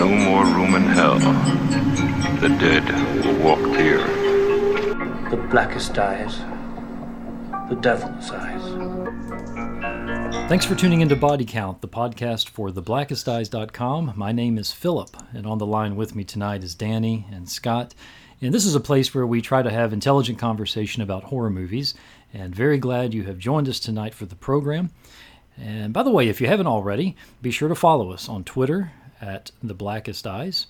no more room in hell. The dead will walk here. The blackest eyes, the devil's eyes. Thanks for tuning into Body Count, the podcast for theblackesteyes.com. My name is Philip, and on the line with me tonight is Danny and Scott. And this is a place where we try to have intelligent conversation about horror movies. And very glad you have joined us tonight for the program. And by the way, if you haven't already, be sure to follow us on Twitter at The Blackest Eyes.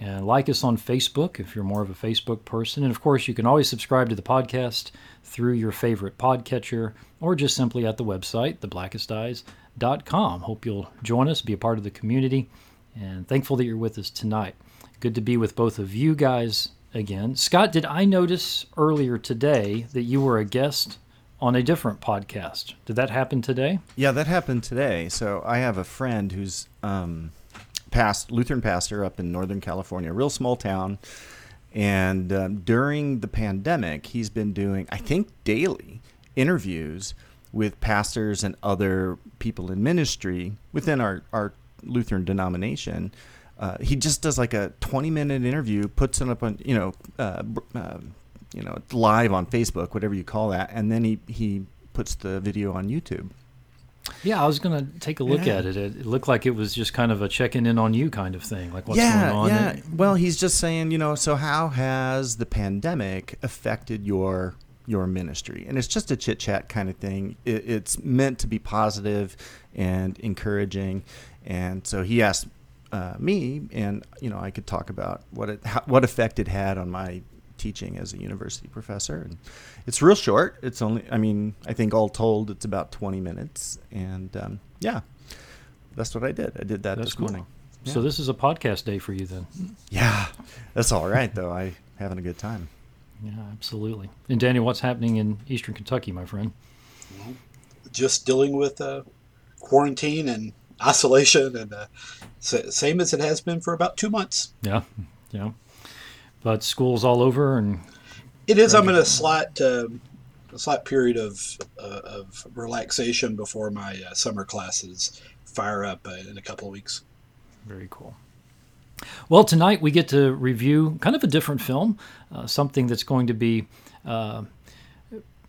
And like us on Facebook if you're more of a Facebook person. And of course, you can always subscribe to the podcast through your favorite podcatcher or just simply at the website, theblackesteyes.com. Hope you'll join us, be a part of the community, and thankful that you're with us tonight. Good to be with both of you guys again. Scott, did I notice earlier today that you were a guest on a different podcast? Did that happen today? Yeah, that happened today. So I have a friend who's um, past Lutheran pastor up in Northern California, a real small town. And um, during the pandemic, he's been doing, I think, daily interviews with pastors and other people in ministry within our, our Lutheran denomination. Uh, he just does like a 20 minute interview, puts it up on, you know, uh, uh, you know, live on Facebook, whatever you call that, and then he, he puts the video on YouTube. Yeah, I was going to take a look Yeah. at it. it. It looked like it was just kind of a checking in on you kind of thing, like what's yeah, going on. Yeah. And- Well, he's just saying, you know, so how has the pandemic affected your your ministry? And it's just a chit chat kind of thing. It, it's meant to be positive and encouraging. And so he asked uh, me, and you know, I could talk about what it how, what effect it had on my teaching as a university professor. And it's real short. It's only, I mean, I think all told, it's about twenty minutes. And um, yeah, that's what I did. I did that That's this cool. morning. So this is a podcast day for you then. Yeah, that's all right though. I having a good time. Yeah, absolutely. And Danny, what's happening in Eastern Kentucky, my friend? just dealing with uh, quarantine and isolation, and uh, same as it has been for about two months. Yeah, yeah. But school's all over, and It is. I'm in a slight, um, a slight period of uh, of relaxation before my uh, summer classes fire up uh, in a couple of weeks. very cool. Well, tonight we get to review kind of a different film, uh, something that's going to be uh,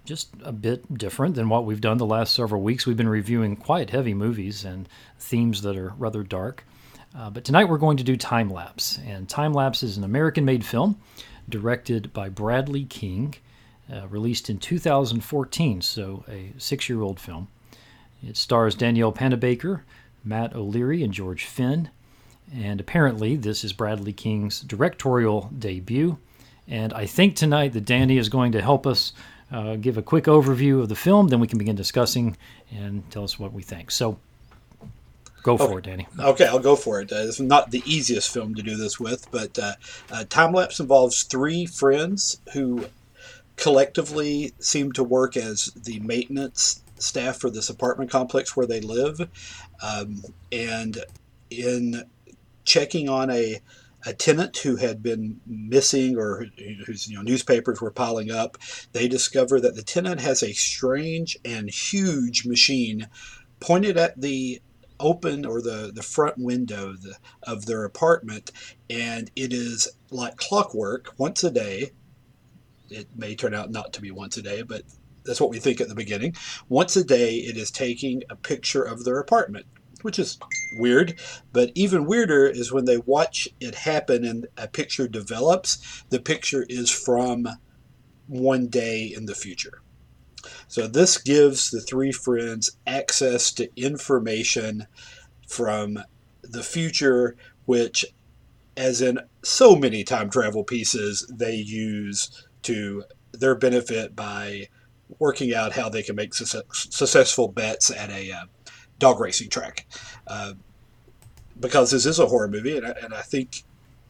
just a bit different than what we've done the last several weeks. We've been reviewing quite heavy movies and themes that are rather dark. Uh, but tonight we're going to do Time Lapse. And Time Lapse is an American made film directed by Bradley King, uh, released in 2014, so a six year old film. It stars Danielle Panabaker, Matt O'Leary, and George Finn. And apparently, this is Bradley King's directorial debut. And I think tonight that Danny is going to help us uh, give a quick overview of the film. Then we can begin discussing and tell us what we think. So go for it, Danny. Okay, I'll go for it. Uh, it's not the easiest film to do this with, but uh, uh, Time Lapse involves three friends who collectively seem to work as the maintenance staff for this apartment complex where they live. Um, and in checking on a, a tenant who had been missing or whose you know, newspapers were piling up, they discover that the tenant has a strange and huge machine pointed at the open or the, the front window the, of their apartment and it is like clockwork once a day. It may turn out not to be once a day but that's what we think at the beginning. Once a day it is taking a picture of their apartment which is weird but even weirder is when they watch it happen and a picture develops. The picture is from one day in the future so this gives the three friends access to information from the future, which, as in so many time travel pieces, they use to their benefit by working out how they can make success, successful bets at a uh, dog racing track. Uh, because this is a horror movie, and I, and I think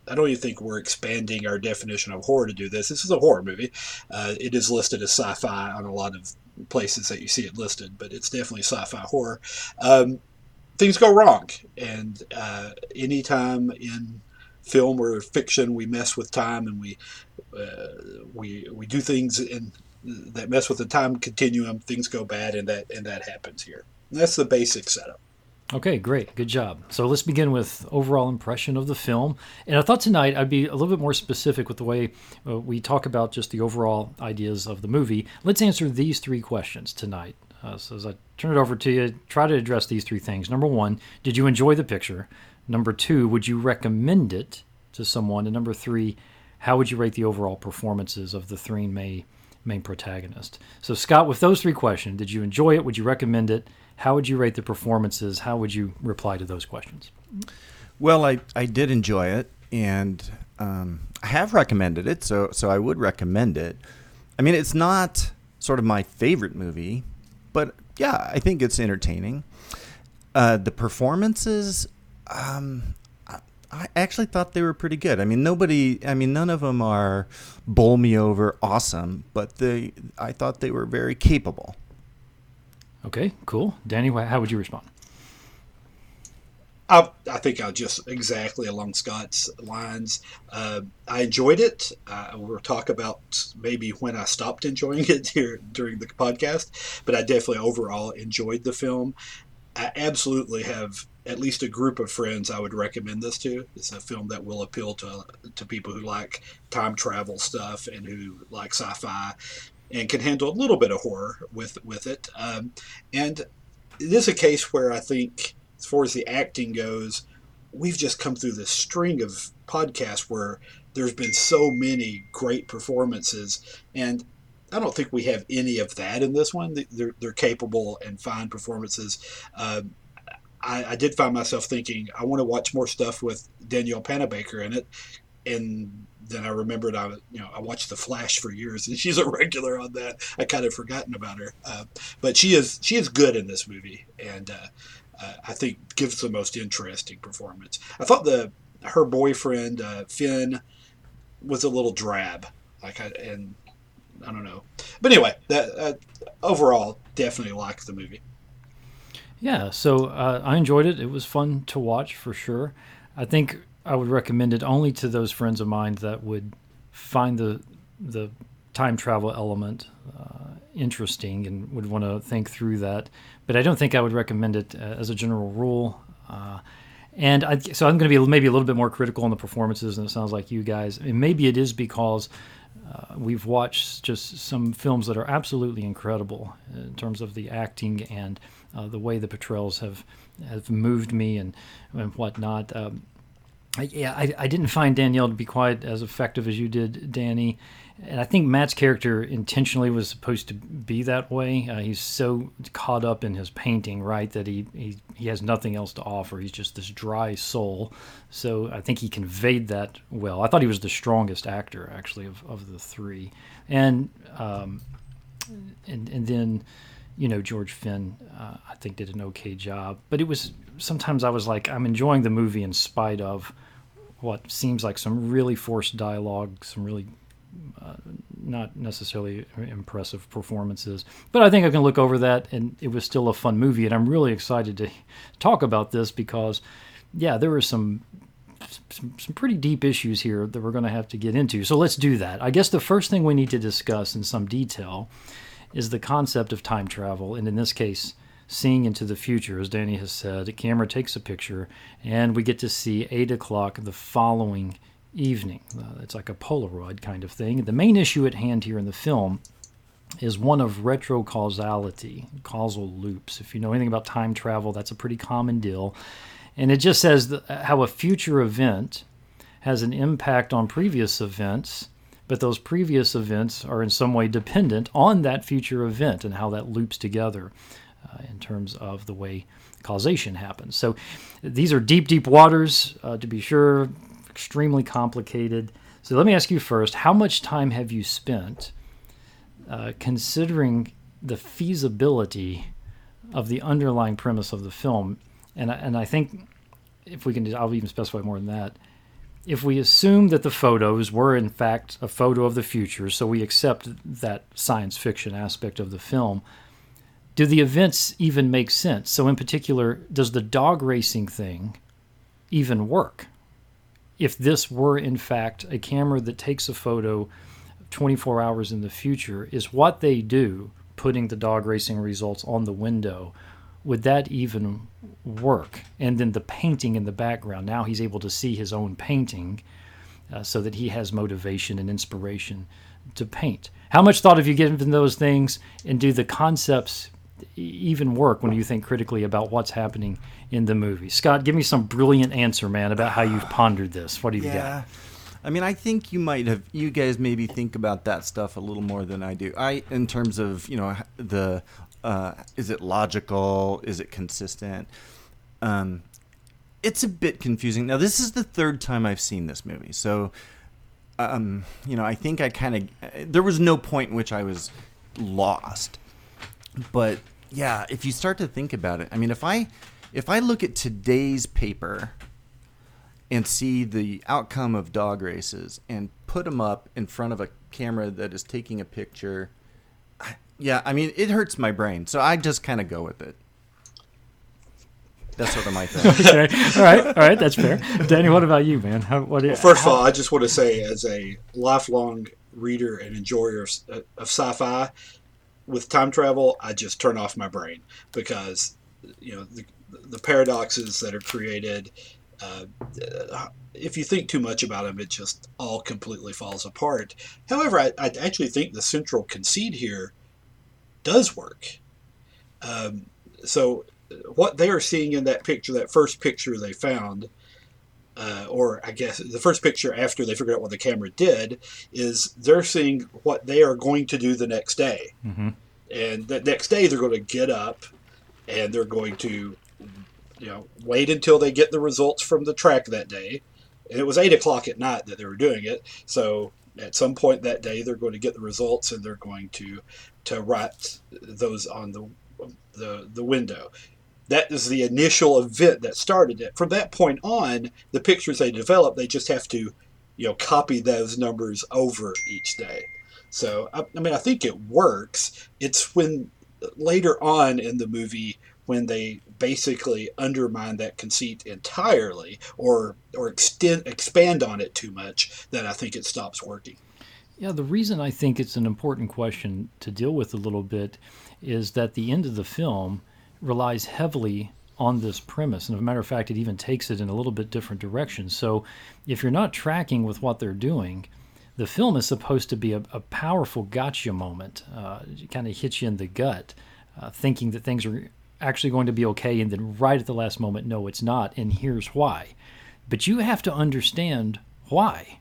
I don't even think we're expanding our definition of horror to do this. This is a horror movie. Uh, it is listed as sci-fi on a lot of places that you see it listed, but it's definitely sci-fi horror. Um, things go wrong, and uh, anytime in film or fiction we mess with time and we uh, we we do things in that mess with the time continuum, things go bad, and that and that happens here. And that's the basic setup. Okay, great. Good job. So let's begin with overall impression of the film. And I thought tonight I'd be a little bit more specific with the way uh, we talk about just the overall ideas of the movie. Let's answer these three questions tonight. Uh, so as I turn it over to you, try to address these three things. Number one, did you enjoy the picture? Number two, would you recommend it to someone? And number three, how would you rate the overall performances of the three main main protagonists? So Scott, with those three questions, did you enjoy it? Would you recommend it? How would you rate the performances? How would you reply to those questions? Well, I, I did enjoy it, and um, I have recommended it, so so I would recommend it. I mean, it's not sort of my favorite movie, but yeah, I think it's entertaining. Uh, the performances, um, I, actually thought they were pretty good. I mean, nobody, I mean, none of them are bowl me over awesome, but they, I thought they were very capable. Okay, cool. Danny, how would you respond? I, I think I'll just exactly along Scott's lines. Uh, I enjoyed it. Uh, we'll talk about maybe when I stopped enjoying it here during the podcast, but I definitely overall enjoyed the film. I absolutely have at least a group of friends I would recommend this to. It's a film that will appeal to to people who like time travel stuff and who like sci-fi and can handle a little bit of horror with with it. Um, and it is a case where I think, as far as the acting goes, we've just come through this string of podcasts where there's been so many great performances, and I don't think we have any of that in this one. They're, they're capable and fine performances. Um, I, I, did find myself thinking I want to watch more stuff with Danielle Panabaker in it, and then I remembered I you know I watched The Flash for years, and she's a regular on that. I kind of forgotten about her, uh, but she is she is good in this movie, and uh, uh, I think gives the most interesting performance. I thought the her boyfriend uh, Finn was a little drab, like I, and I don't know, but anyway, that overall definitely liked the movie. Yeah, so uh, I enjoyed it. It was fun to watch for sure. I think I would recommend it only to those friends of mine that would find the the time travel element uh, interesting and would want to think through that. But I don't think I would recommend it uh, as a general rule. Uh, and I, so I'm going to be maybe a little bit more critical on the performances, and it sounds like you guys. And maybe it is because uh, we've watched just some films that are absolutely incredible in terms of the acting and uh, the way the portrayals have have moved me and and whatnot. Um, I, yeah, I, I didn't find Danielle to be quite as effective as you did, Danny. And I think Matt's character intentionally was supposed to be that way. Uh, he's so caught up in his painting, right, that he, he he has nothing else to offer. He's just this dry soul. So I think he conveyed that well. I thought he was the strongest actor, actually, of, of the three. And um, and and then, you know, George Finn, uh, I think did an okay job. But it was sometimes I was like, I'm enjoying the movie in spite of what seems like some really forced dialogue, some really uh, not necessarily impressive performances. But I think I can look over that, and it was still a fun movie. And I'm really excited to talk about this because, yeah, there were some some, some pretty deep issues here that we're going to have to get into. So let's do that. I guess the first thing we need to discuss in some detail is the concept of time travel, and in this case, seeing into the future, as Danny has said. The camera takes a picture, and we get to see 8 o'clock the following evening. Uh, it's like a Polaroid kind of thing. The main issue at hand here in the film is one of retrocausality, causal loops. If you know anything about time travel, that's a pretty common deal. And it just says how a future event has an impact on previous events, but those previous events are in some way dependent on that future event and how that loops together uh, in terms of the way causation happens. So these are deep, deep waters, uh, to be sure, extremely complicated. So let me ask you first how much time have you spent uh, considering the feasibility of the underlying premise of the film? And, and I think if we can, I'll even specify more than that. If we assume that the photos were in fact a photo of the future, so we accept that science fiction aspect of the film, do the events even make sense? So, in particular, does the dog racing thing even work? If this were, in fact, a camera that takes a photo 24 hours in the future, is what they do putting the dog racing results on the window would that even work? And then the painting in the background. Now he's able to see his own painting uh, so that he has motivation and inspiration to paint. How much thought have you given those things, and do the concepts even work when you think critically about what's happening in the movie? Scott, give me some brilliant answer, man, about how you've pondered this. What do you got? I mean, I think you might have, you guys maybe think about that stuff a little more than I do. I, in terms of, you know, the, uh, is it logical? Is it consistent? Um, it's a bit confusing. Now, this is the third time I've seen this movie. So, um, you know, I think I kind of, there was no point in which I was lost. But yeah, if you start to think about it, I mean, if I, if I look at today's paper, and see the outcome of dog races and put them up in front of a camera that is taking a picture. Yeah, I mean, it hurts my brain. So I just kind of go with it. That's sort of my thing. okay. All right. All right. That's fair. Danny, what about you, man? How, what, well, first of all, I just want to say, as a lifelong reader and enjoyer of, of sci-fi, with time travel, I just turn off my brain because you know the, the paradoxes that are created uh, if you think too much about them, it just all completely falls apart. However, I, I actually think the central conceit here does work. Um, so, what they are seeing in that picture, that first picture they found, uh, or I guess the first picture after they figured out what the camera did, is they're seeing what they are going to do the next day. Mm-hmm. And the next day, they're going to get up and they're going to you know, wait until they get the results from the track that day. And it was eight o'clock at night that they were doing it. So at some point that day, they're going to get the results and they're going to to write those on the the the window. That is the initial event that started it. From that point on, the pictures they develop, they just have to, you know, copy those numbers over each day. So I, I mean, I think it works. It's when later on in the movie when they basically undermine that conceit entirely or or extend expand on it too much that I think it stops working. Yeah, the reason I think it's an important question to deal with a little bit is that the end of the film relies heavily on this premise. And as a matter of fact, it even takes it in a little bit different direction. So if you're not tracking with what they're doing, the film is supposed to be a, a powerful gotcha moment. Uh, it kind of hits you in the gut, uh, thinking that things are actually going to be okay and then right at the last moment no it's not and here's why but you have to understand why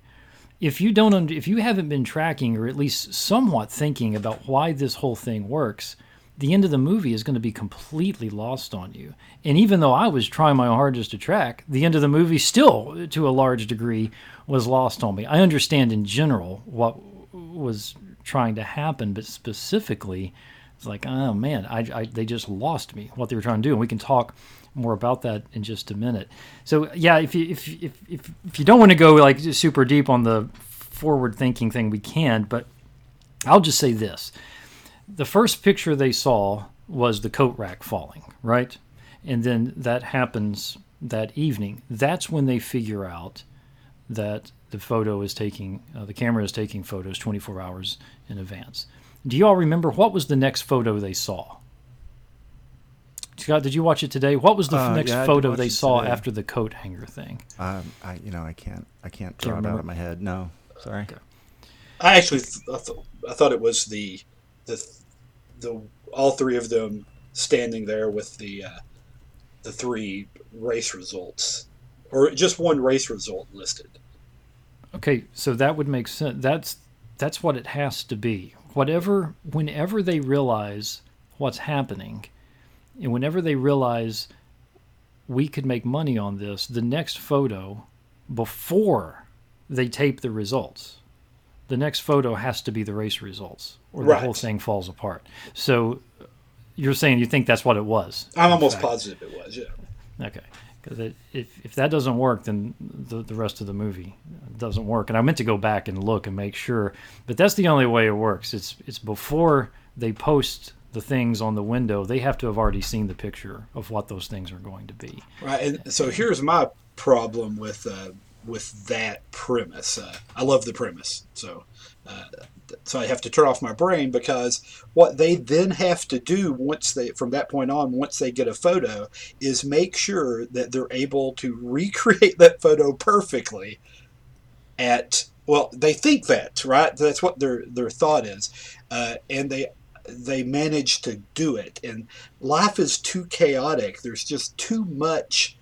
if you don't if you haven't been tracking or at least somewhat thinking about why this whole thing works the end of the movie is going to be completely lost on you. And even though i was trying my hardest to track the end of the movie still to a large degree was lost on me. I understand in general what was trying to happen but specifically it's like, oh man, I, I, they just lost me what they were trying to do, and we can talk more about that in just a minute. So yeah, if you if if if, if you don't want to go like super deep on the forward thinking thing, we can. But I'll just say this: the first picture they saw was the coat rack falling, right? And then that happens that evening. That's when they figure out that the photo is taking, uh, the camera is taking photos 24 hours in advance. Do you all remember what was the next photo they saw? Scott, did you watch it today? What was the uh, next yeah, photo they saw today. after the coat hanger thing? Um, I, you know, I can't, I can't draw can't it out of my head. No, sorry. Okay. I actually, th- I, th- I thought it was the, the, the, all three of them standing there with the, uh, the three race results, or just one race result listed. Okay, so that would make sense. That's that's what it has to be whatever whenever they realize what's happening and whenever they realize we could make money on this the next photo before they tape the results the next photo has to be the race results or the whole thing falls apart. So you're saying you think that's what it was i'm almost fact. positive it was yeah. Okay. Because if, if that doesn't work then the, the rest of the movie doesn't work. And i meant to go back and look and make sure but that's the only way it works. It's it's before they post the things on the window they have to have already seen the picture of what those things are going to be right and so here's my problem with uh, with that premise. Uh, I love the premise, so uh, so I have to turn off my brain because what they then have to do once they from that point on once they get a photo is make sure that they're able to recreate that photo perfectly at well they think that right that's what their their thought is uh, and they they manage to do it. And life is too chaotic. There's just too much.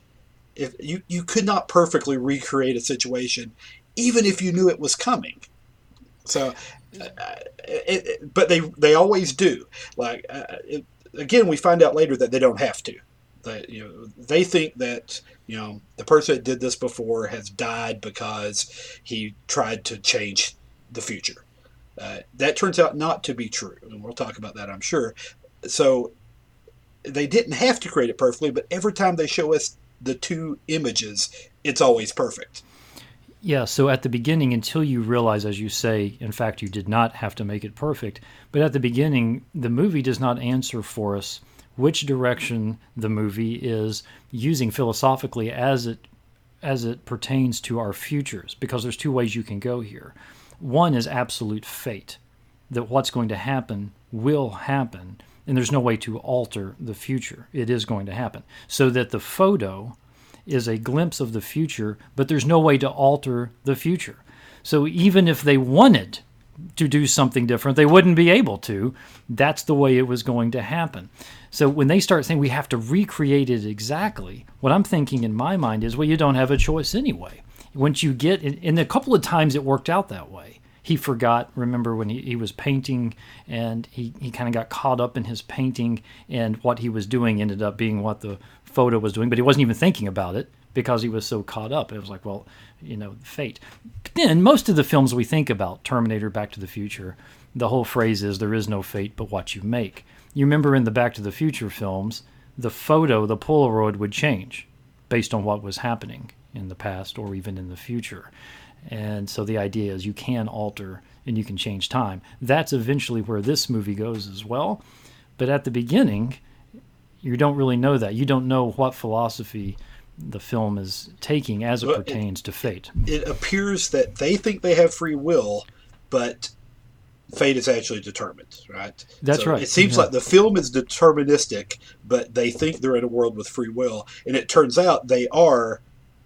If you you could not perfectly recreate a situation even if you knew it was coming. So uh, it, it, but they they always do. Like uh, it, again we find out later that they don't have to. They, you know, they think that you know the person that did this before has died because he tried to change the future. Uh, that turns out not to be true, and we'll talk about that, I'm sure. So they didn't have to create it perfectly, but every time they show us the two images, it's always perfect. Yeah, so at the beginning, until you realize, as you say, in fact, you did not have to make it perfect, but at the beginning, the movie does not answer for us which direction the movie is using philosophically as it as it pertains to our futures because there's two ways you can go here. One is absolute fate that what's going to happen will happen and there's no way to alter the future. It is going to happen. So that the photo is a glimpse of the future, but there's no way to alter the future. So even if they wanted to do something different, they wouldn't be able to. That's the way it was going to happen. So when they start saying we have to recreate it exactly, what I'm thinking in my mind is, well, you don't have a choice anyway. Once you get, and a couple of times it worked out that way. He forgot, remember when he, he was painting and he, he kind of got caught up in his painting and what he was doing ended up being what the photo was doing, but he wasn't even thinking about it because he was so caught up. It was like, well, you know, fate. But then most of the films we think about, Terminator, Back to the Future, the whole phrase is there is no fate but what you make you remember in the Back to the Future films, the photo, the Polaroid would change based on what was happening in the past or even in the future. And so the idea is you can alter and you can change time. That's eventually where this movie goes as well. But at the beginning, you don't really know that. You don't know what philosophy the film is taking as it well, pertains it, to fate. It appears that they think they have free will, but fate is actually determined, right? That's so right. It seems yeah. like the film is deterministic, but they think they're in a world with free will, and it turns out they are,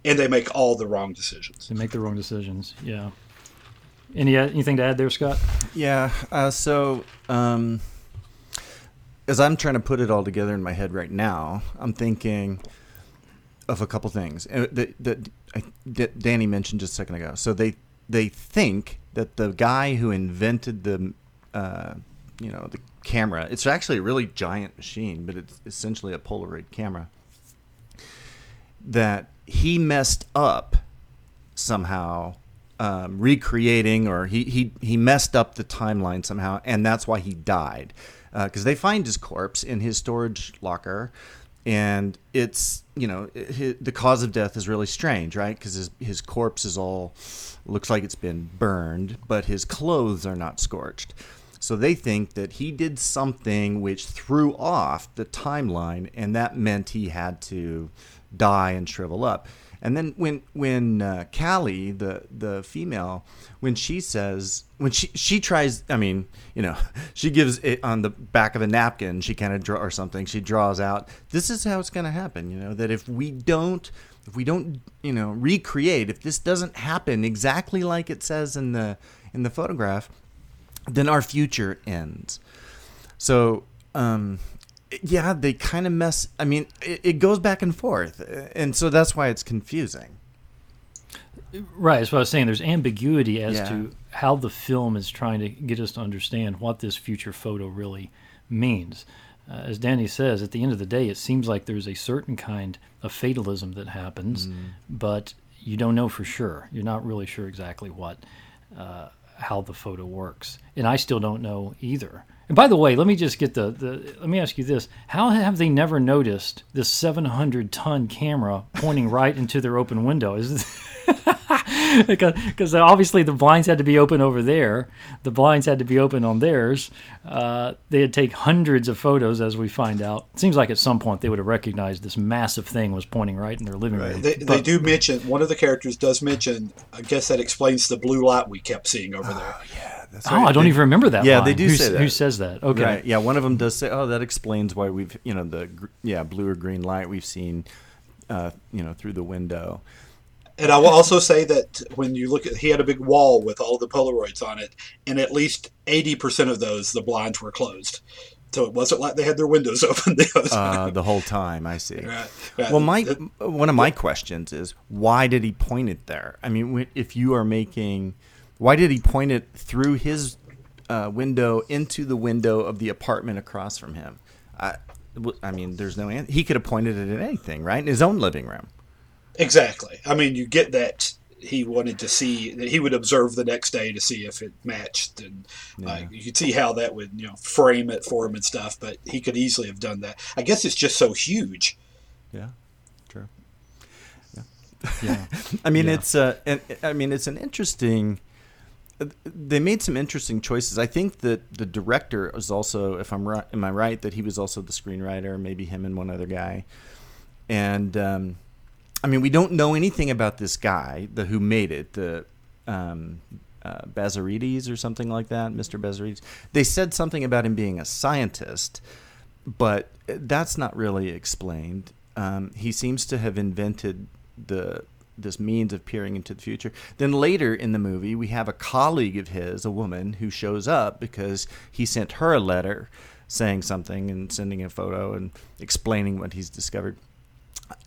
and they make all the wrong decisions. They make the wrong decisions. Yeah. Any uh, anything to add there, Scott? Yeah. Uh, so. Um, as I'm trying to put it all together in my head right now, I'm thinking of a couple things uh, that, that, that Danny mentioned just a second ago. So they they think that the guy who invented the uh, you know the camera it's actually a really giant machine but it's essentially a polaroid camera that he messed up somehow um, recreating or he, he he messed up the timeline somehow and that's why he died because uh, they find his corpse in his storage locker and it's you know the cause of death is really strange right because his, his corpse is all looks like it's been burned, but his clothes are not scorched. So they think that he did something which threw off the timeline, and that meant he had to die and shrivel up. And then when when uh, Callie, the the female, when she says when she she tries, I mean, you know, she gives it on the back of a napkin. She kind of draw or something. She draws out. This is how it's going to happen. You know that if we don't if we don't you know recreate if this doesn't happen exactly like it says in the in the photograph then our future ends so um yeah they kind of mess i mean it, it goes back and forth and so that's why it's confusing right that's what i was saying there's ambiguity as yeah. to how the film is trying to get us to understand what this future photo really means uh, as Danny says, at the end of the day, it seems like there's a certain kind of fatalism that happens, mm. but you don't know for sure. You're not really sure exactly what, uh, how the photo works, and I still don't know either. And by the way, let me just get the, the let me ask you this: How have they never noticed this 700 ton camera pointing right into their open window? Is because obviously the blinds had to be open over there. The blinds had to be open on theirs. Uh, they had take hundreds of photos, as we find out. It seems like at some point they would have recognized this massive thing was pointing right in their living room. They, they do mention one of the characters does mention. I guess that explains the blue light we kept seeing over there. Oh yeah, that's Oh, I don't They- even remember that. Yeah, line. they do Who, say that. Who says that? Okay. Right. Yeah, one of them does say, "Oh, that explains why we've, you know, the yeah blue or green light we've seen, uh, you know, through the window." And I will also say that when you look at, he had a big wall with all the Polaroids on it, and at least eighty percent of those the blinds were closed, so it wasn't like they had their windows open. the other Uh, the whole time, I see. Right, right. Well, my one of my questions is why did he point it there? I mean, if you are making, why did he point it through his uh, window into the window of the apartment across from him? I mean, there's no. an- He could have pointed it at anything, right? In his own living room. Exactly. I mean, you get that he wanted to see that he would observe the next day to see if it matched, and uh, you could see how that would you know frame it for him and stuff. But he could easily have done that. I guess it's just so huge. Yeah, true. Yeah. yeah. I mean, Yeah. it's uh, and, I mean, it's an interesting. They made some interesting choices. I think that the director was also, if I'm right, am I right that he was also the screenwriter? Maybe him and one other guy. And um, I mean, we don't know anything about this guy, the who made it, the um, uh, Bezzerides or something like that, Mr. Bezzerides. They said something about him being a scientist, but that's not really explained. Um, he seems to have invented the this means of peering into the future. Then later in the movie, we have a colleague of his, a woman, who shows up because he sent her a letter saying something and sending a photo and explaining what he's discovered.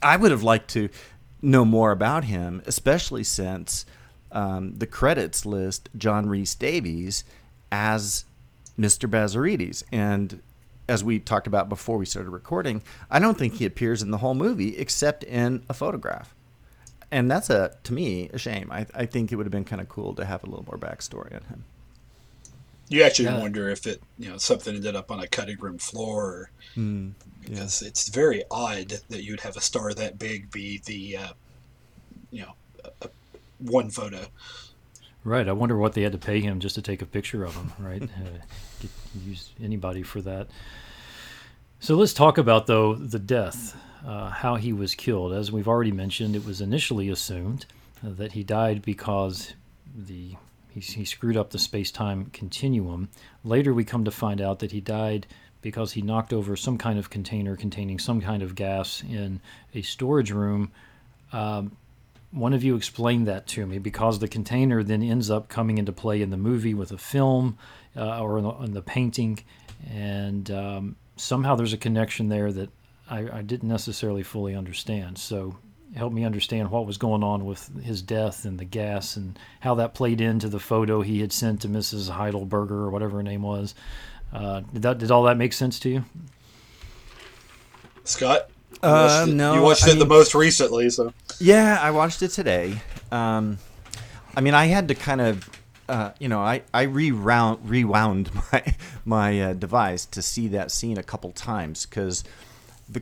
I would have liked to know more about him, especially since um, the credits list John Rhys-Davies as Mr. Bezzerides. And as we talked about before we started recording, I don't think he appears in the whole movie except in a photograph. And that's a to me a shame. I, I think it would have been kind of cool to have a little more backstory on him. You actually Yeah. wonder if it you know something ended up on a cutting room floor. Or, Hmm, because it's very odd that you'd have a star that big be the uh, you know a, a- one photo. Right. I wonder what they had to pay him just to take a picture of him. Right. uh, get, use anybody for that. So let's talk about though the death, uh, how he was killed. As we've already mentioned, it was initially assumed uh, that he died because the he, he screwed up the space-time continuum. Later, we come to find out that he died because he knocked over some kind of container containing some kind of gas in a storage room. Um, one of you explained that to me because the container then ends up coming into play in the movie with a film uh, or in the, in the painting, and um, somehow there's a connection there that I, I didn't necessarily fully understand. So help me understand what was going on with his death and the gas and how that played into the photo he had sent to Mrs. Heidelberger or whatever her name was. Uh, did that did all that make sense to you? Scott, you Uh, watched it- no, you watched I it the most recently, so Yeah, I watched it today. Um, I mean, I had to kind of, uh, you know, I I rewound rewound my my uh, device to see that scene a couple times because the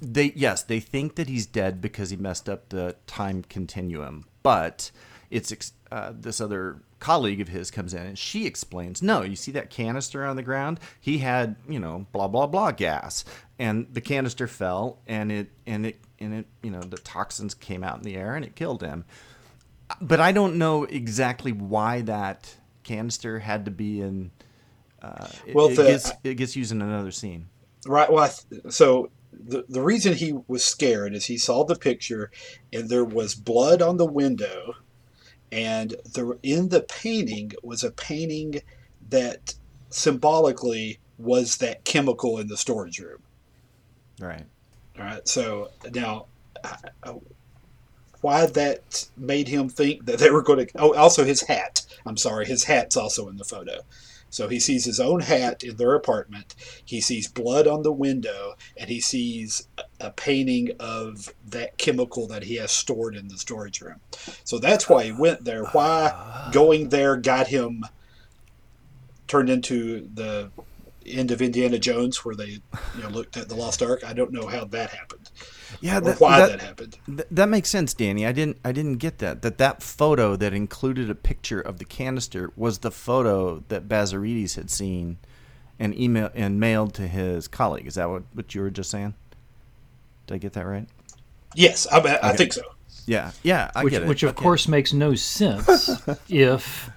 they yes they think that he's dead because he messed up the time continuum, but it's uh, this other colleague of his comes in and she explains no you see that canister on the ground? He had you know blah blah blah gas. And the canister fell and it and it and it you know the toxins came out in the air and it killed him. But i don't know exactly why that canister had to be in uh, Well, it the- gets it gets used in another scene. Right. Well, so the the reason he was scared is he saw the picture, and there was blood on the window, and the in the painting was a painting that symbolically was that chemical in the storage room. right All right. So now, I- I- why that made him think that they were going to? Oh, also his hat. I'm sorry, his hat's also in the photo. So he sees his own hat in their apartment. He sees blood on the window, and he sees a- painting of that chemical that he has stored in the storage room. So that's why he went there. Why ah. going there got him turned into the end of Indiana Jones, where they you know looked at the Lost Ark. I don't know how that happened. Yeah, or that- why that- that, happened. Th- that makes sense, Danny. I didn't I didn't get that. That that photo that included a picture of the canister was the photo that Bezzerides had seen and email and mailed to his colleague. Is that what, what you were just saying? Did I get that right? Yes, I, I think so. Yeah. Yeah, I which, get it. which of Okay. course makes no sense if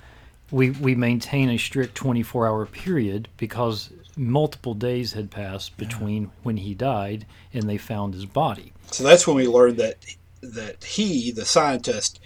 we we maintain a strict 24 hour period because multiple days had passed between when he died and they found his body. So that's when we learned that that he, the scientist,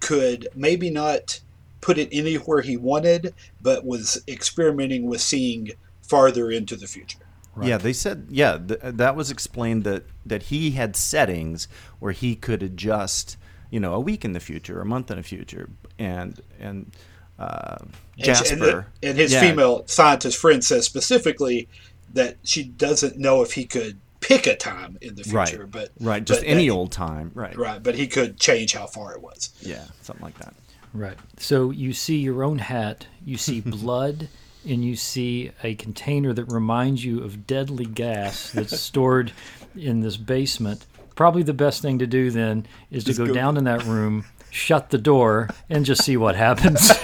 could maybe not put it anywhere he wanted, but was experimenting with seeing farther into the future. Yeah, they said yeah, th- that was explained that that he had settings where he could adjust, you know, a week in the future, a month in the future, and and uh, Jasper and, and his yeah, female scientist friend says specifically that she doesn't know if he could pick a time in the right, future, but right, just but any that- old time, right, right, but he could change how far it was. yeah, something like that. Right. So you see your own hat, you see blood, and you see a container that reminds you of deadly gas that's stored in this basement. Probably the best thing to do then is to go, go- down in that room, shut the door, and just see what happens.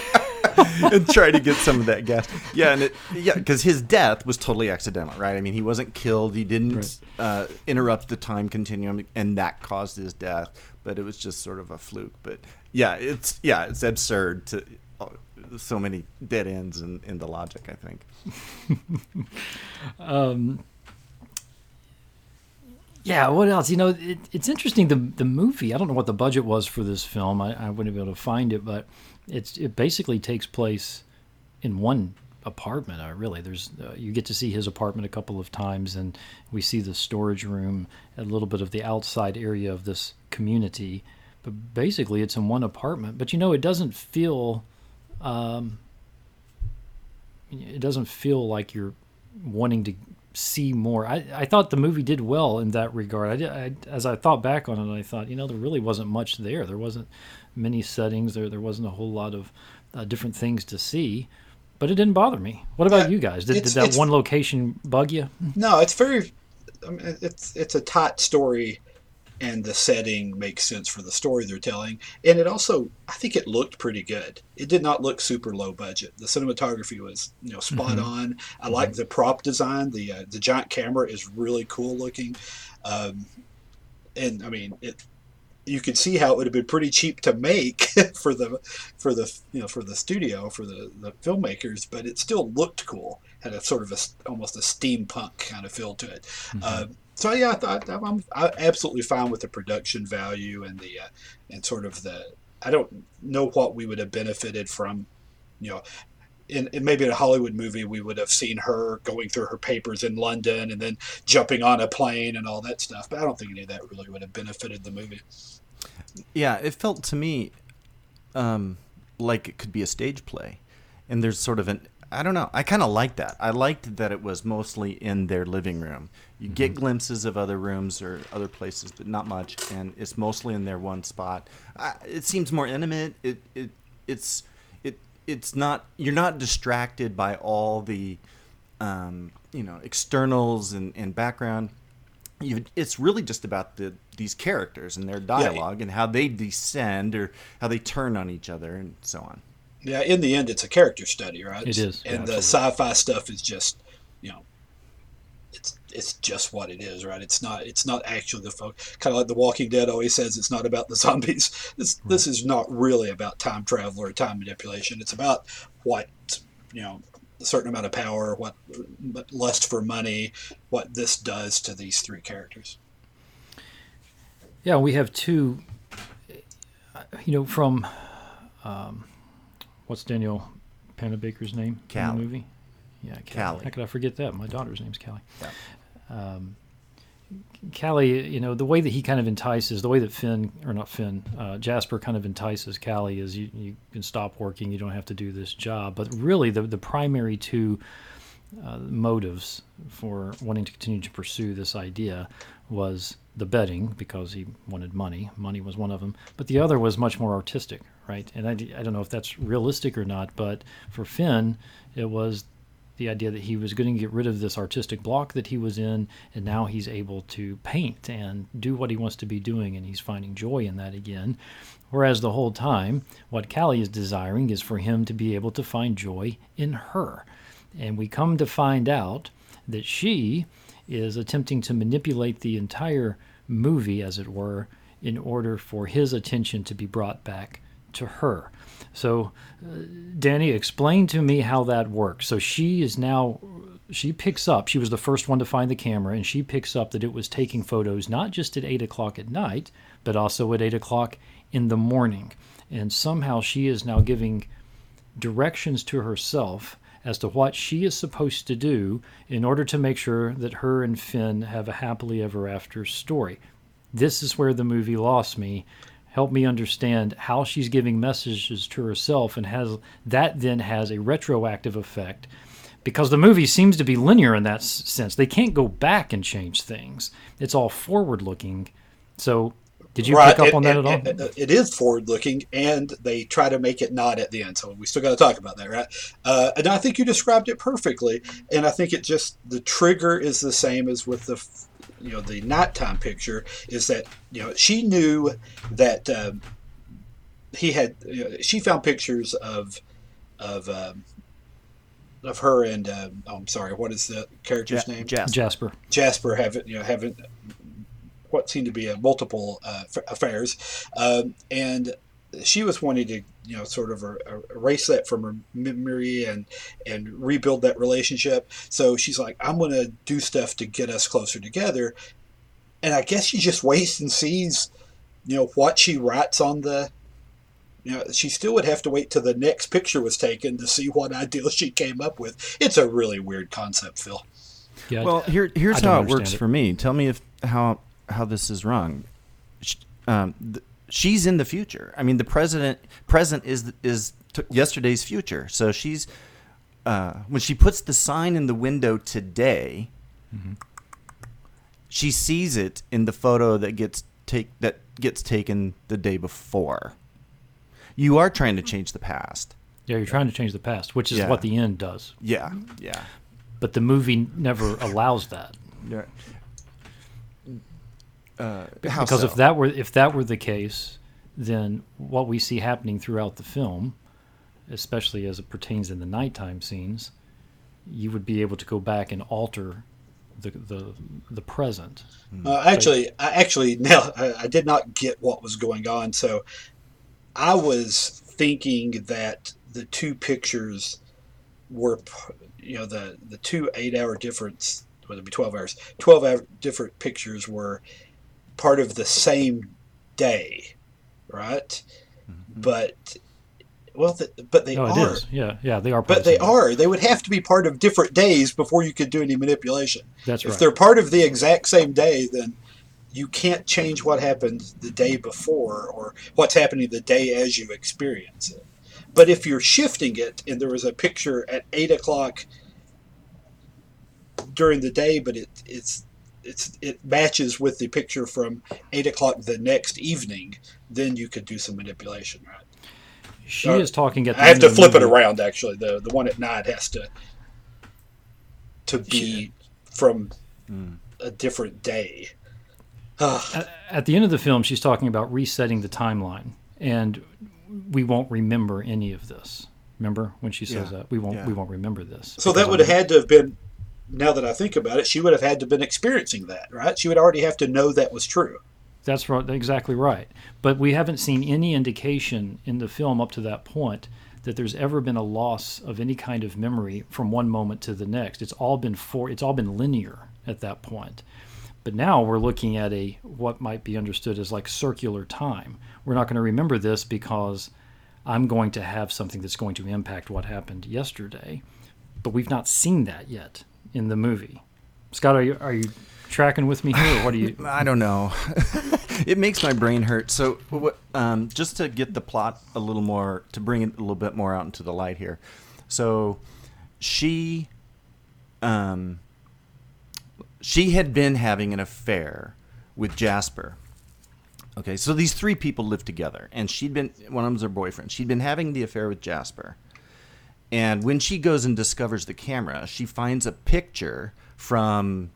and try to get some of that gas. Yeah, and it, yeah, because his death was totally accidental, right? I mean, he wasn't killed. He didn't uh, interrupt the time continuum, and that caused his death. But it was just sort of a fluke. But yeah, it's yeah, it's absurd to uh, so many dead ends in, in the logic. I think. um Yeah, what else? You know, it, it's interesting. The the movie. I don't know what the budget was for this film. I, I wouldn't be able to find it, but it's it basically takes place in one apartment. Uh, really, there's uh, you get to see his apartment a couple of times, and we see the storage room, a little bit of the outside area of this community. But basically, it's in one apartment. But you know, it doesn't feel. Um, it doesn't feel like you're wanting to see more. I, I thought the movie did well in that regard. I, I as I thought back on it, I thought you know there really wasn't much there. There wasn't many settings. There there wasn't a whole lot of uh, different things to see. But it didn't bother me. What about Yeah, you guys? Did, did that one location bug you? No, it's very. I mean, it's it's a tight story, and the setting makes sense for the story they're telling. And it also, I think, it looked pretty good. It did not look super low budget. The cinematography was, you know, spot on. I like the prop design. The uh, the giant camera is really cool looking, um, and I mean it. You could see how it would have been pretty cheap to make for the for the you know for the studio for the, the filmmakers, but it still looked cool. Had a sort of a almost a steampunk kind of feel to it. Uh, so yeah, I thought I'm, I'm I'm absolutely fine with the production value and the uh, and sort of the. I don't know what we would have benefited from, you know. In, in maybe in a Hollywood movie, we would have seen her going through her papers in London and then jumping on a plane and all that stuff. But I don't think any of that really would have benefited the movie. Yeah, it felt to me um, like it could be a stage play, and there's sort of an I don't know. I kind of liked that. I liked that it was mostly in their living room. You get glimpses of other rooms or other places, but not much, and it's mostly in their one spot. I, it seems more intimate. It it it's it it's not you're not distracted by all the um, you know externals and, and background you, it's really just about the these characters and their dialogue and how they descend or how they turn on each other and so on. Yeah, in the end, it's a character study, right? It is, and yeah, the sci-fi stuff is just, you know, it's it's just what it is, right? It's not it's not actually the folk. Kind of like The Walking Dead always says, it's not about the zombies. This this is not really about time travel or time manipulation. It's about what you know, a certain amount of power, what lust for money, what this does to these three characters. Yeah, we have two. uh, You know, from um, what's Daniel Panabaker's name in the movie? Yeah, Callie. Callie. How could I forget that? My daughter's name's Callie. Um, Callie, you know, the way that he kind of entices, the way that Finn, or not Finn, uh, Jasper kind of entices Callie is you, you can stop working, you don't have to do this job. But really, the, the primary two uh, motives for wanting to continue to pursue this idea was the betting because he wanted money. Money was one of them, but the other was much more artistic, right? And I, I don't know if that's realistic or not, but for Finn, it was the idea that he was going to get rid of this artistic block that he was in, and now he's able to paint and do what he wants to be doing, and he's finding joy in that again. Whereas the whole time, what Callie is desiring is for him to be able to find joy in her. And we come to find out that she is attempting to manipulate the entire movie, as it were, in order for his attention to be brought back to her. So, uh, Danny, explain to me how that works. So she is now, she picks up, she was the first one to find the camera, and she picks up that it was taking photos not just at 8 o'clock at night, but also at 8 o'clock in the morning. And somehow she is now giving directions to herself as to what she is supposed to do in order to make sure that her and Finn have a happily ever after story. This is where the movie lost me. Help me understand how she's giving messages to herself and has that then has a retroactive effect because the movie seems to be linear in that sense. They can't go back and change things. It's all forward looking. So did you right. pick up it, on that it, at all? It, it is forward looking, and they try to make it not at the end. So we still got to talk about that, right? Uh, and I think you described it perfectly. And I think it just the trigger is the same as with the you know the nighttime picture. Is that you know she knew that um, he had you know, she found pictures of of um, of her and um, oh, I'm sorry, what is the character's ja- name? Jasper. Jasper. Jasper having you know having what seemed to be a multiple uh, affairs, um, and she was wanting to you know sort of erase that from her memory and and rebuild that relationship. So she's like, I'm going to do stuff to get us closer together, and I guess she just waits and sees, you know, what she writes on the. You know, she still would have to wait till the next picture was taken to see what ideal she came up with. It's a really weird concept, Phil. Yeah, well, here here's how it works it. for me. Tell me if how how this is wrong. Um, th- she's in the future. I mean, the president present is is t- yesterday's future. So she's uh, when she puts the sign in the window today, mm-hmm. she sees it in the photo that gets take that gets taken the day before. You are trying to change the past. Yeah, you're trying to change the past, which is yeah. what the end does. Yeah, yeah. But the movie never allows that. Yeah. Uh, because so? if that were if that were the case, then what we see happening throughout the film, especially as it pertains in the nighttime scenes, you would be able to go back and alter the the, the present. Hmm. Uh, actually, I actually now I, I did not get what was going on, so I was thinking that the two pictures were, you know, the the two eight hour difference, would it be twelve hours? Twelve hour different pictures were part of the same day, right? Mm-hmm. But well, but they oh, are. Yeah, yeah, they are. but they are. They would have to be part of different days before you could do any manipulation. That's right. If they're part of the exact same day, then you can't change what happened the day before or what's happening the day as you experience it. But if you're shifting it, and there was a picture at eight o'clock during the day, but it, it's it's it matches with the picture from eight o'clock the next evening, then you could do some manipulation, right? She uh, is talking at. I have to flip it around. Actually, the the one at night has to to be she, from mm. a different day. at, at the end of the film, she's talking about resetting the timeline, and we won't remember any of this. Remember when she says yeah. that we won't yeah. we won't remember this. So that would have had to have been now that I think about it, she would have had to have been experiencing that, right? She would already have to know that was true. That's right, exactly right. But we haven't seen any indication in the film up to that point that there's ever been a loss of any kind of memory from one moment to the next. It's all been for it's all been linear at that point. But now we're looking at a what might be understood as like circular time. We're not going to remember this because I'm going to have something that's going to impact what happened yesterday. But we've not seen that yet in the movie. Scott, are you are you tracking with me here, what do you? I don't know. it makes my brain hurt. So, um, just to get the plot a little more, to bring it a little bit more out into the light here. So, she, um, she had been having an affair with Jasper. Okay, so these three people lived together, and she'd been one of them's her boyfriend. She'd been having the affair with Jasper, And when she goes and discovers the camera, she finds a picture from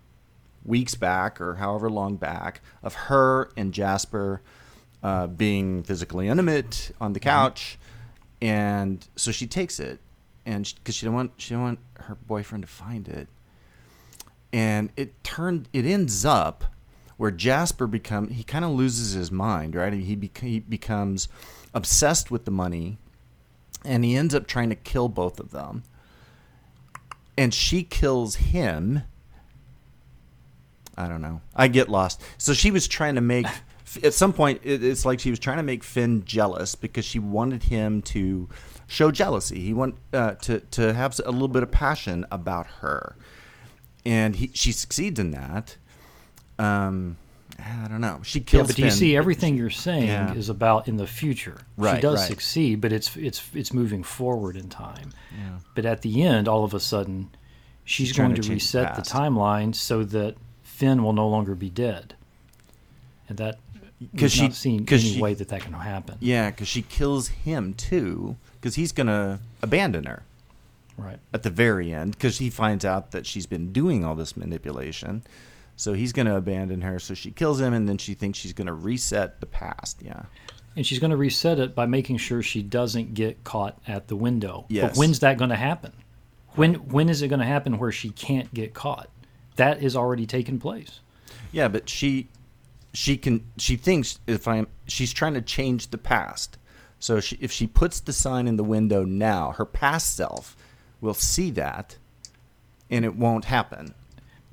weeks back or however long back of her and Jasper uh, being physically intimate on the couch, and so she takes it, and because she, she don't want she don't want her boyfriend to find it, and it turned it ends up where Jasper become he kind of loses his mind, right? He, bec- he becomes obsessed with the money, and he ends up trying to kill both of them, and she kills him. I don't know. I get lost. So she was trying to make at some point it's like she was trying to make Finn jealous because she wanted him to show jealousy. He want uh, to to have a little bit of passion about her, and he she succeeds in that. Um, I don't know. She Yeah, kills. but do you see everything you're saying Yeah. is about in the future. she does right. succeed, but it's it's it's moving forward in time. But at the end, all of a sudden, she's, She's going to to, change the reset the, timeline so that Finn will no longer be dead. And that because she- not seen any she- way that that can happen. Yeah, because she kills him too, because he's gonna abandon her Right. at the very end, because he finds out that she's been doing all this manipulation. So he's gonna abandon her. So she kills him, and then she thinks she's gonna reset the past. Yeah. And she's going to reset it by making sure she doesn't get caught at the window. Yes. But when's that going to happen? When when is it going to happen where she can't get caught? That is already taken place. Yeah, but she she can she thinks if I'm she's trying to change the past. So she, if she puts the sign in the window now, her past self will see that, and it won't happen.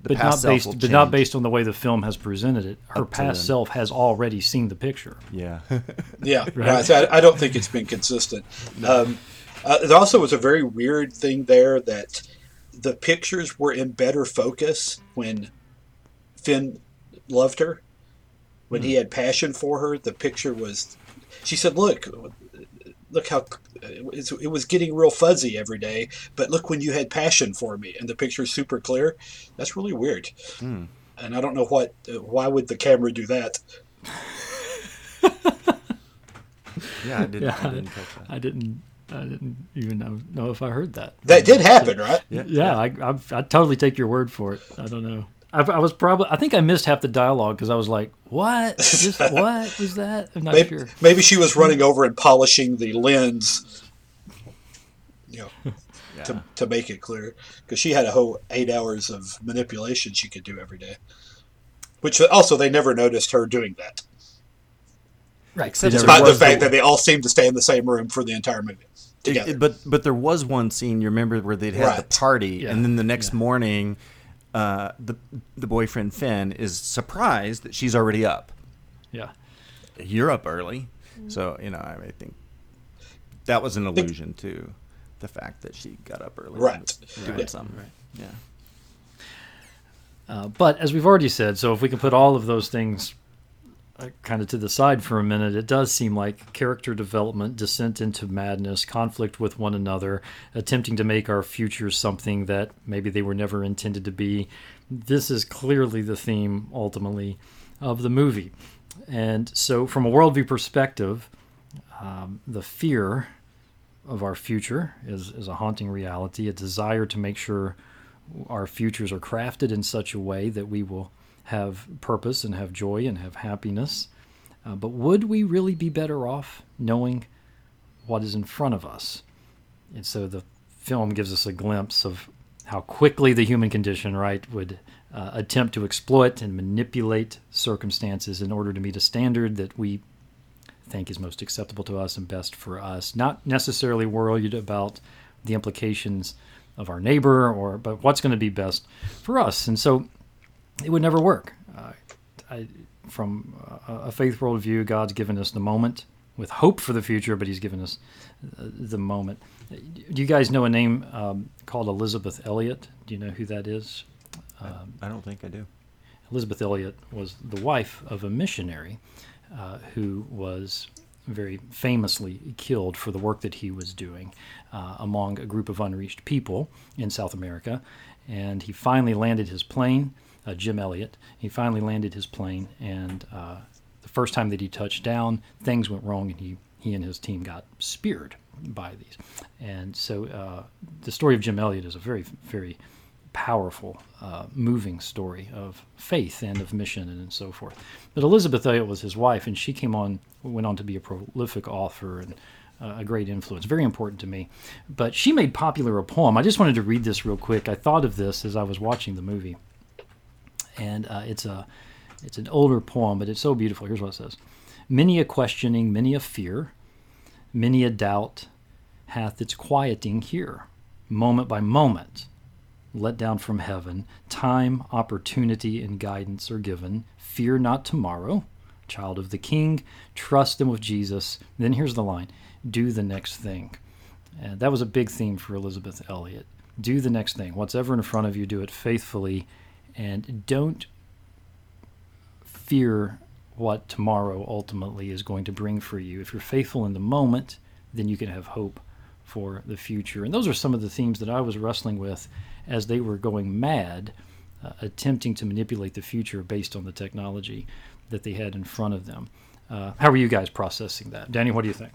The but past not self based will but not based on the way the film has presented it. Her Up past self has already seen the picture. Yeah. Yeah, right. So I, I don't think it's been consistent. Um, uh, there also was a very weird thing there that the pictures were in better focus when Finn loved her. When he had passion for her, the picture was. She said, "Look, look how uh, it was getting real fuzzy every day, but look when you had passion for me, and the picture's super clear. That's really weird." Hmm. And I don't know what. Uh, why would the camera do that? Yeah, I didn't, Yeah, I didn't catch that. I didn't I didn't even know, know if I heard that. That did happen, right? Yeah, I, I I totally take your word for it. I don't know. I, I was probably I think I missed half the dialogue because I was like, "What? Just, what was that?" I'm not Maybe, sure. maybe she was running over and polishing the lens, you know, to, to make it clear. Because she had a whole eight hours of manipulation she could do every day. Which also they never noticed her doing that, Right. Except They there despite the fact the- that they all seemed to stay in the same room for the entire movie together. it- but but there was one scene you remember where they'd had the party, Yeah, and then the next yeah. morning, uh, the the boyfriend Finn is surprised that she's already up. yeah. You're up early, so you know I, I think that was an allusion to the fact that she got up early, and Right. was doing Right. something. Yeah. Uh, but as we've already said, so if we can put all of those things kind of to the side for a minute, it does seem like character development, descent into madness, conflict with one another, attempting to make our futures something that maybe they were never intended to be. This is clearly the theme, ultimately, of the movie. And so, from a worldview perspective, um, the fear of our future is, is a haunting reality, a desire to make sure our futures are crafted in such a way that we will have purpose and have joy and have happiness. Uh, but would we really be better off knowing what is in front of us? And so the film gives us a glimpse of how quickly the human condition, right, would uh, attempt to exploit and manipulate circumstances in order to meet a standard that we think is most acceptable to us and best for us. Not necessarily worried about the implications of our neighbor or but what's going to be best for us. And so it would never work. Uh, I, from a, a faith worldview, God's given us the moment with hope for the future, but He's given us uh, the moment. Do you guys know a name um, called Elisabeth Elliot? Do you know who that is? I don't think I do. Elisabeth Elliot was the wife of a missionary uh, who was very famously killed for the work that he was doing uh, among a group of unreached people in South America. And he finally landed his plane, uh, Jim Elliot. He finally landed his plane, and uh, the first time that he touched down, things went wrong, and he, he and his team got speared by these. And so uh, the story of Jim Elliot is a very, very powerful, uh, moving story of faith and of mission and so forth. But Elisabeth Elliot was his wife, and she came on, went on to be a prolific author and uh, a great influence, very important to me. But she made popular a poem. I just wanted to read this real quick. I thought of this as I was watching the movie, and uh, it's a it's an older poem, but it's so beautiful. Here's what it says: Many a questioning, many a fear, many a doubt hath its quieting here, moment by moment let down from heaven. Time, opportunity, and guidance are given. Fear not tomorrow, child of the King. Trust them with Jesus. then here's the line do the next thing. And that was a big theme for Elisabeth Elliot. Do the next thing. What's ever in front of you, do it faithfully. And don't fear what tomorrow ultimately is going to bring for you. If you're faithful in the moment, then you can have hope for the future. And those are some of the themes that I was wrestling with as they were going mad, uh, attempting to manipulate the future based on the technology that they had in front of them. Uh, how are you guys processing that, Danny? What do you think?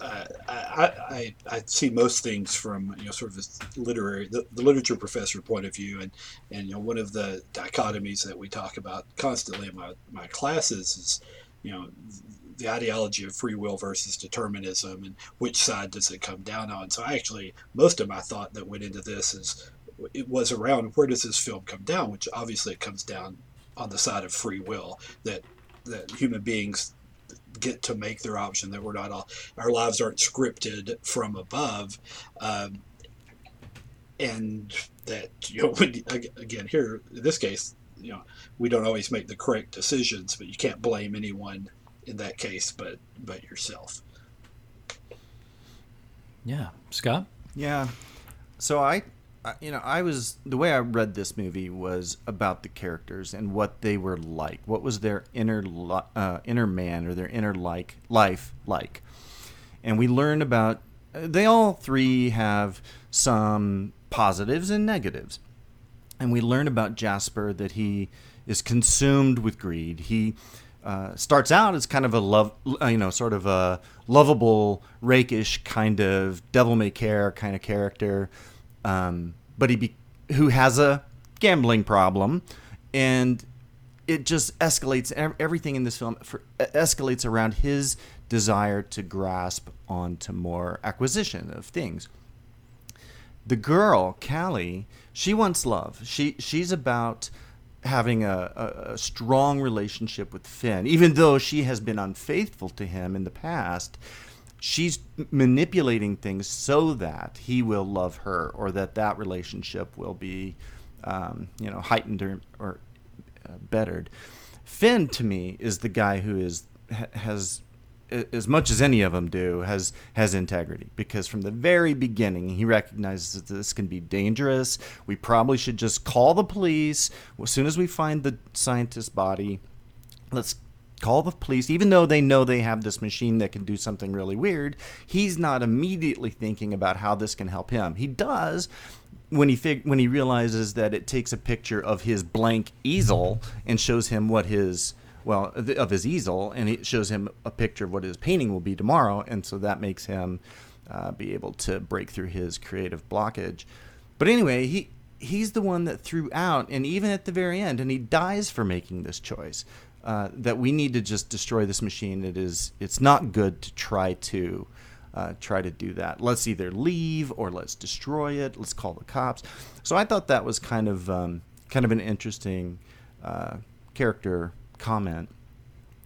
I, I, I, see most things from you know sort of this literary the, the, literature professor point of view and and you know one of the dichotomies that we talk about constantly in my, my classes is you know the ideology of free will versus determinism and which side does it come down on. So actually most of my thought that went into this is it was around where does this film come down, which obviously it comes down on the side of free will that that human beings get to make their option that we're not all our lives aren't scripted from above um, and that you know when, again here in this case you know we don't always make the correct decisions but you can't blame anyone in that case but but yourself. Yeah. Scott? Yeah. So i you know, I was the way I read this movie was about the characters and what they were like. What was their inner uh, inner man or their inner like life like? And we learn about they all three have some positives and negatives. And we learn about Jasper that he is consumed with greed. He uh, starts out as kind of a love, uh, you know, sort of a lovable, rakish kind of devil may care kind of character um, but he be, who has a gambling problem, and it just escalates. Everything in this film for, escalates around his desire to grasp onto more acquisition of things. The girl, Callie, she wants love. She she's about having a, a, a, strong relationship with Finn, even though she has been unfaithful to him in the past she's manipulating things so that he will love her or that that relationship will be um, you know heightened or, or uh, bettered. Finn to me is the guy who is has as much as any of them do has has integrity. Because from the very beginning he recognizes that this can be dangerous. We probably should just call the police. As soon as we find the scientist's body let's call the police even though they know they have this machine that can do something really weird he's not immediately thinking about how this can help him. He does when he fig- when he realizes that it takes a picture of his blank easel and shows him what his well of his easel and it shows him a picture of what his painting will be tomorrow and so that makes him uh, be able to break through his creative blockage. But anyway he he's the one that threw out and even at the very end and he dies for making this choice uh, that we need to just destroy this machine. It is it's not good to try to uh, try to do that. Let's either leave or let's destroy it. Let's call the cops. So I thought that was kind of um, kind of an interesting uh, character comment.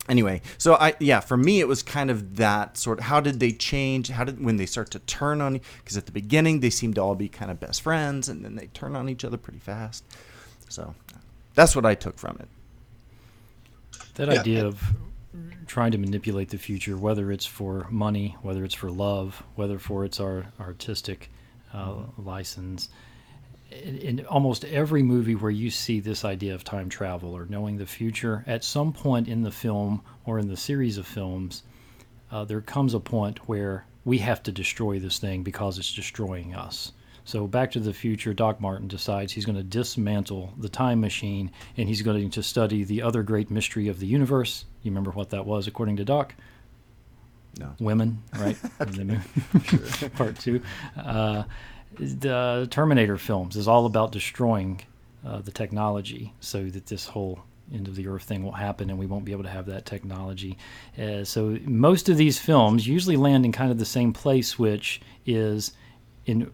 Anyway, so I yeah, for me it was kind of that sort. Of, how did they change? How did when they start to turn on? Because at the beginning they seemed to all be kind of best friends, and then they turn on each other pretty fast. So that's what I took from it. That yeah. idea of trying to manipulate the future, whether it's for money, whether it's for love, whether for it's our artistic uh, license. In, in, almost every movie where you see this idea of time travel or knowing the future, at some point in the film or in the series of films, uh, there comes a point where we have to destroy this thing because it's destroying us. So, Back to the Future, Doc Martin decides he's going to dismantle the time machine and he's going to study the other great mystery of the universe. You remember what that was, according to Doc? No. women, right? Part two. Uh, the Terminator films is all about destroying uh, the technology so that this whole end of the earth thing will happen and we won't be able to have that technology. Uh, so most of these films usually land in kind of the same place, which is in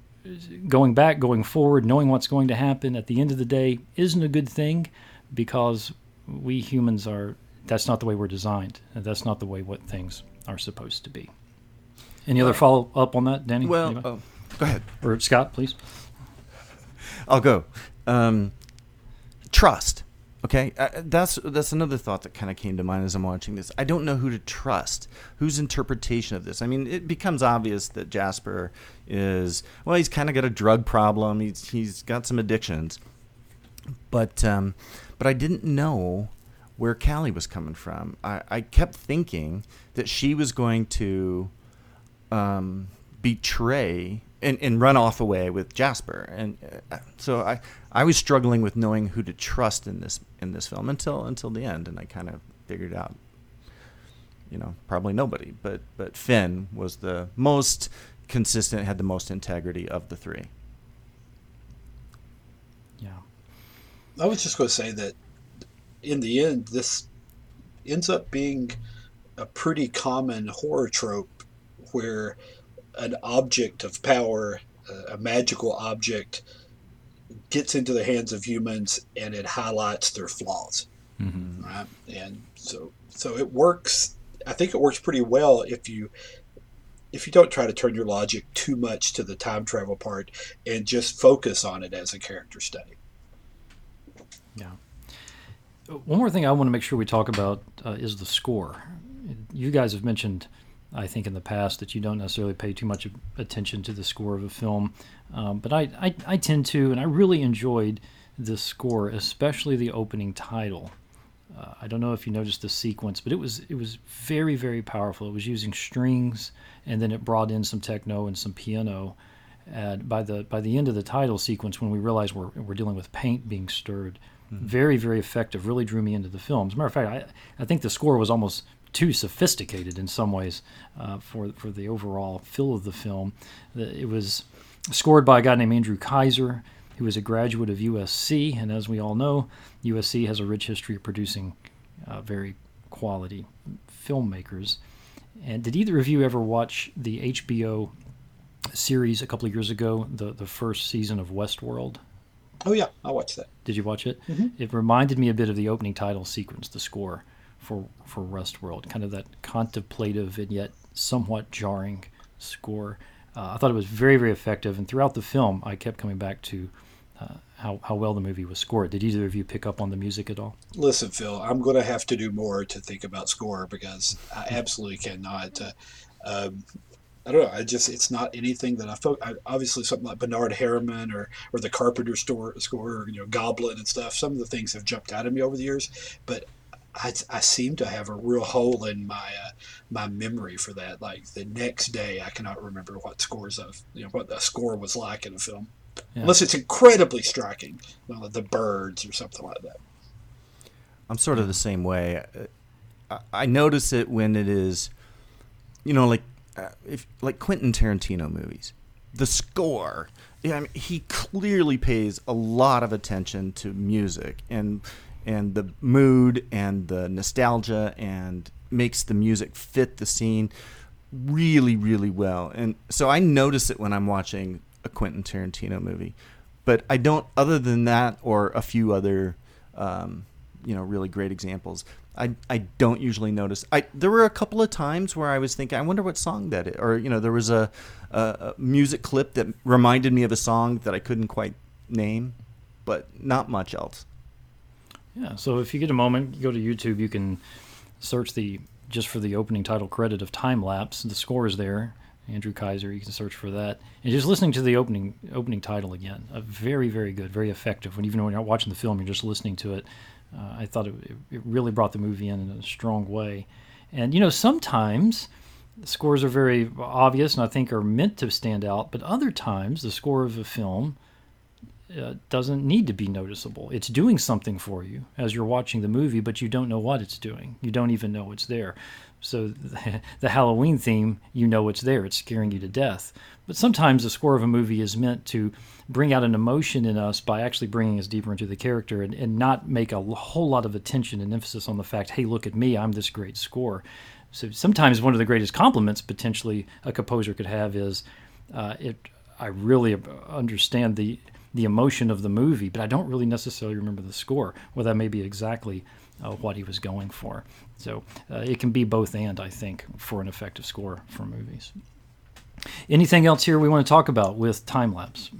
going back, going forward, knowing what's going to happen at the end of the day isn't a good thing because we humans are that's not the way we're designed. And that's not the way what things are supposed to be. Any other follow up on that, Danny? Well, oh, go ahead. or Scott, please. I'll go. Um, trust. Okay, uh, that's that's another thought that kind of came to mind as I'm watching this. I don't know who to trust. Whose interpretation of this? I mean, it becomes obvious that Jasper is well. He's kind of got a drug problem. He's he's got some addictions, but um, but I didn't know where Callie was coming from. I, I kept thinking that she was going to um, betray and, and run off away with Jasper, and uh, so I I was struggling with knowing who to trust in this in this film until until the end, and I kind of figured out, you know, probably nobody, but but Finn was the most consistent, had the most integrity of the three. Yeah. I was just going to say that in the end, this ends up being a pretty common horror trope where an object of power, a- a magical object, gets into the hands of humans and it highlights their flaws. Mm-hmm. Right? And so, so it works. I think it works pretty well if you if you don't try to turn your logic too much to the time travel part and just focus on it as a character study. Yeah. One more thing I want to make sure we talk about uh, is the score. You guys have mentioned, I think, in the past that you don't necessarily pay too much attention to the score of a film, um, but I, I, I tend to, and I really enjoyed the score, especially the opening title. Uh, I don't know if you noticed the sequence, but it was it was very very powerful. It was using strings, and then it brought in some techno and some piano. And by the by the end of the title sequence, when we realized we're we're dealing with paint being stirred, very very effective. Really drew me into the film. As a matter of fact, I I think the score was almost too sophisticated in some ways uh, for for the overall feel of the film. It was scored by a guy named Andrew Kaiser, who is a graduate of USC, and as we all know, USC has a rich history of producing uh, very quality filmmakers. And did either of you ever watch the HBO series a couple of years ago, the the first season of Westworld? Oh yeah, I watched that. Did you watch it? It reminded me a bit of the opening title sequence, the score for for Westworld, kind of that contemplative and yet somewhat jarring score. Uh, I thought it was very very effective, and throughout the film, I kept coming back to uh, how how well the movie was scored. Did either of you pick up on the music at all? Listen, Phil, I'm going to have to do more to think about score because I absolutely cannot. Uh, um, I don't know. I just it's not anything that I felt. I, obviously, something like Bernard Herrmann or or the Carpenter store score, or, you know, Goblin and stuff. Some of the things have jumped out at me over the years, but I, I seem to have a real hole in my uh, my memory for that. Like the next day, I cannot remember what scores of you know what the score was like in a film, Yeah. unless it's incredibly striking, you know, like the birds or something like that. I'm sort of the same way. Uh, I, I notice it when it is, you know, like uh, if like Quentin Tarantino movies, the score. Yeah, I mean, he clearly pays a lot of attention to music and and the mood and the nostalgia and makes the music fit the scene really really well. And so I notice it when I'm watching a Quentin Tarantino movie, but I don't. Other than that, or a few other. Um, you know really great examples. I I don't usually notice. I there were a couple of times where I was thinking, I wonder what song that is, or you know there was a, a, a music clip that reminded me of a song that I couldn't quite name, but not much else. Yeah. So if you get a moment, go to YouTube. You can search the just for the opening title credit of Time Lapse. The score is there. Andrew Kaiser. You can search for that. And just listening to the opening opening title again, a very very good, very effective. When even when you're not watching the film, you're just listening to it. Uh, I thought it, it really brought the movie in in a strong way. And you know sometimes the scores are very obvious and I think are meant to stand out, but other times the score of a film uh, doesn't need to be noticeable. It's doing something for you as you're watching the movie, but you don't know what it's doing. You don't even know it's there. So the, the Halloween theme, you know it's there. It's scaring you to death. But sometimes the score of a movie is meant to bring out an emotion in us by actually bringing us deeper into the character and, and not make a whole lot of attention and emphasis on the fact, hey, look at me, I'm this great score. So sometimes one of the greatest compliments potentially a composer could have is, uh, it. I really understand the the emotion of the movie, but I don't really necessarily remember the score. Well, that may be exactly uh, what he was going for. So uh, it can be both and, I think, for an effective score for movies. Anything else here we want to talk about with time lapse?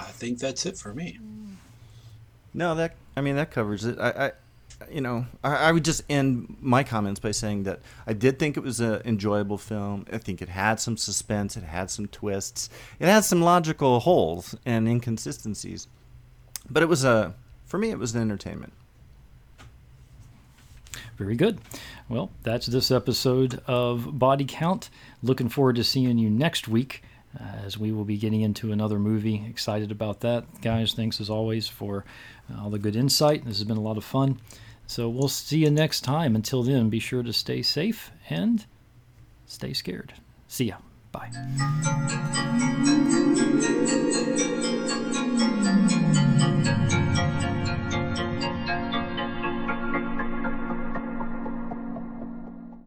I think that's it for me. No, that I mean that covers it. I, I you know, I, I, would just end my comments by saying that I did think it was an enjoyable film. I think it had some suspense, it had some twists, it had some logical holes and inconsistencies, but it was a, for me, it was an entertainment. Very good. Well, that's this episode of Body Count. Looking forward to seeing you next week uh, as we will be getting into another movie. Excited about that. Guys, thanks as always for uh, all the good insight. This has been a lot of fun. So we'll see you next time. Until then, be sure to stay safe and stay scared. See ya. Bye.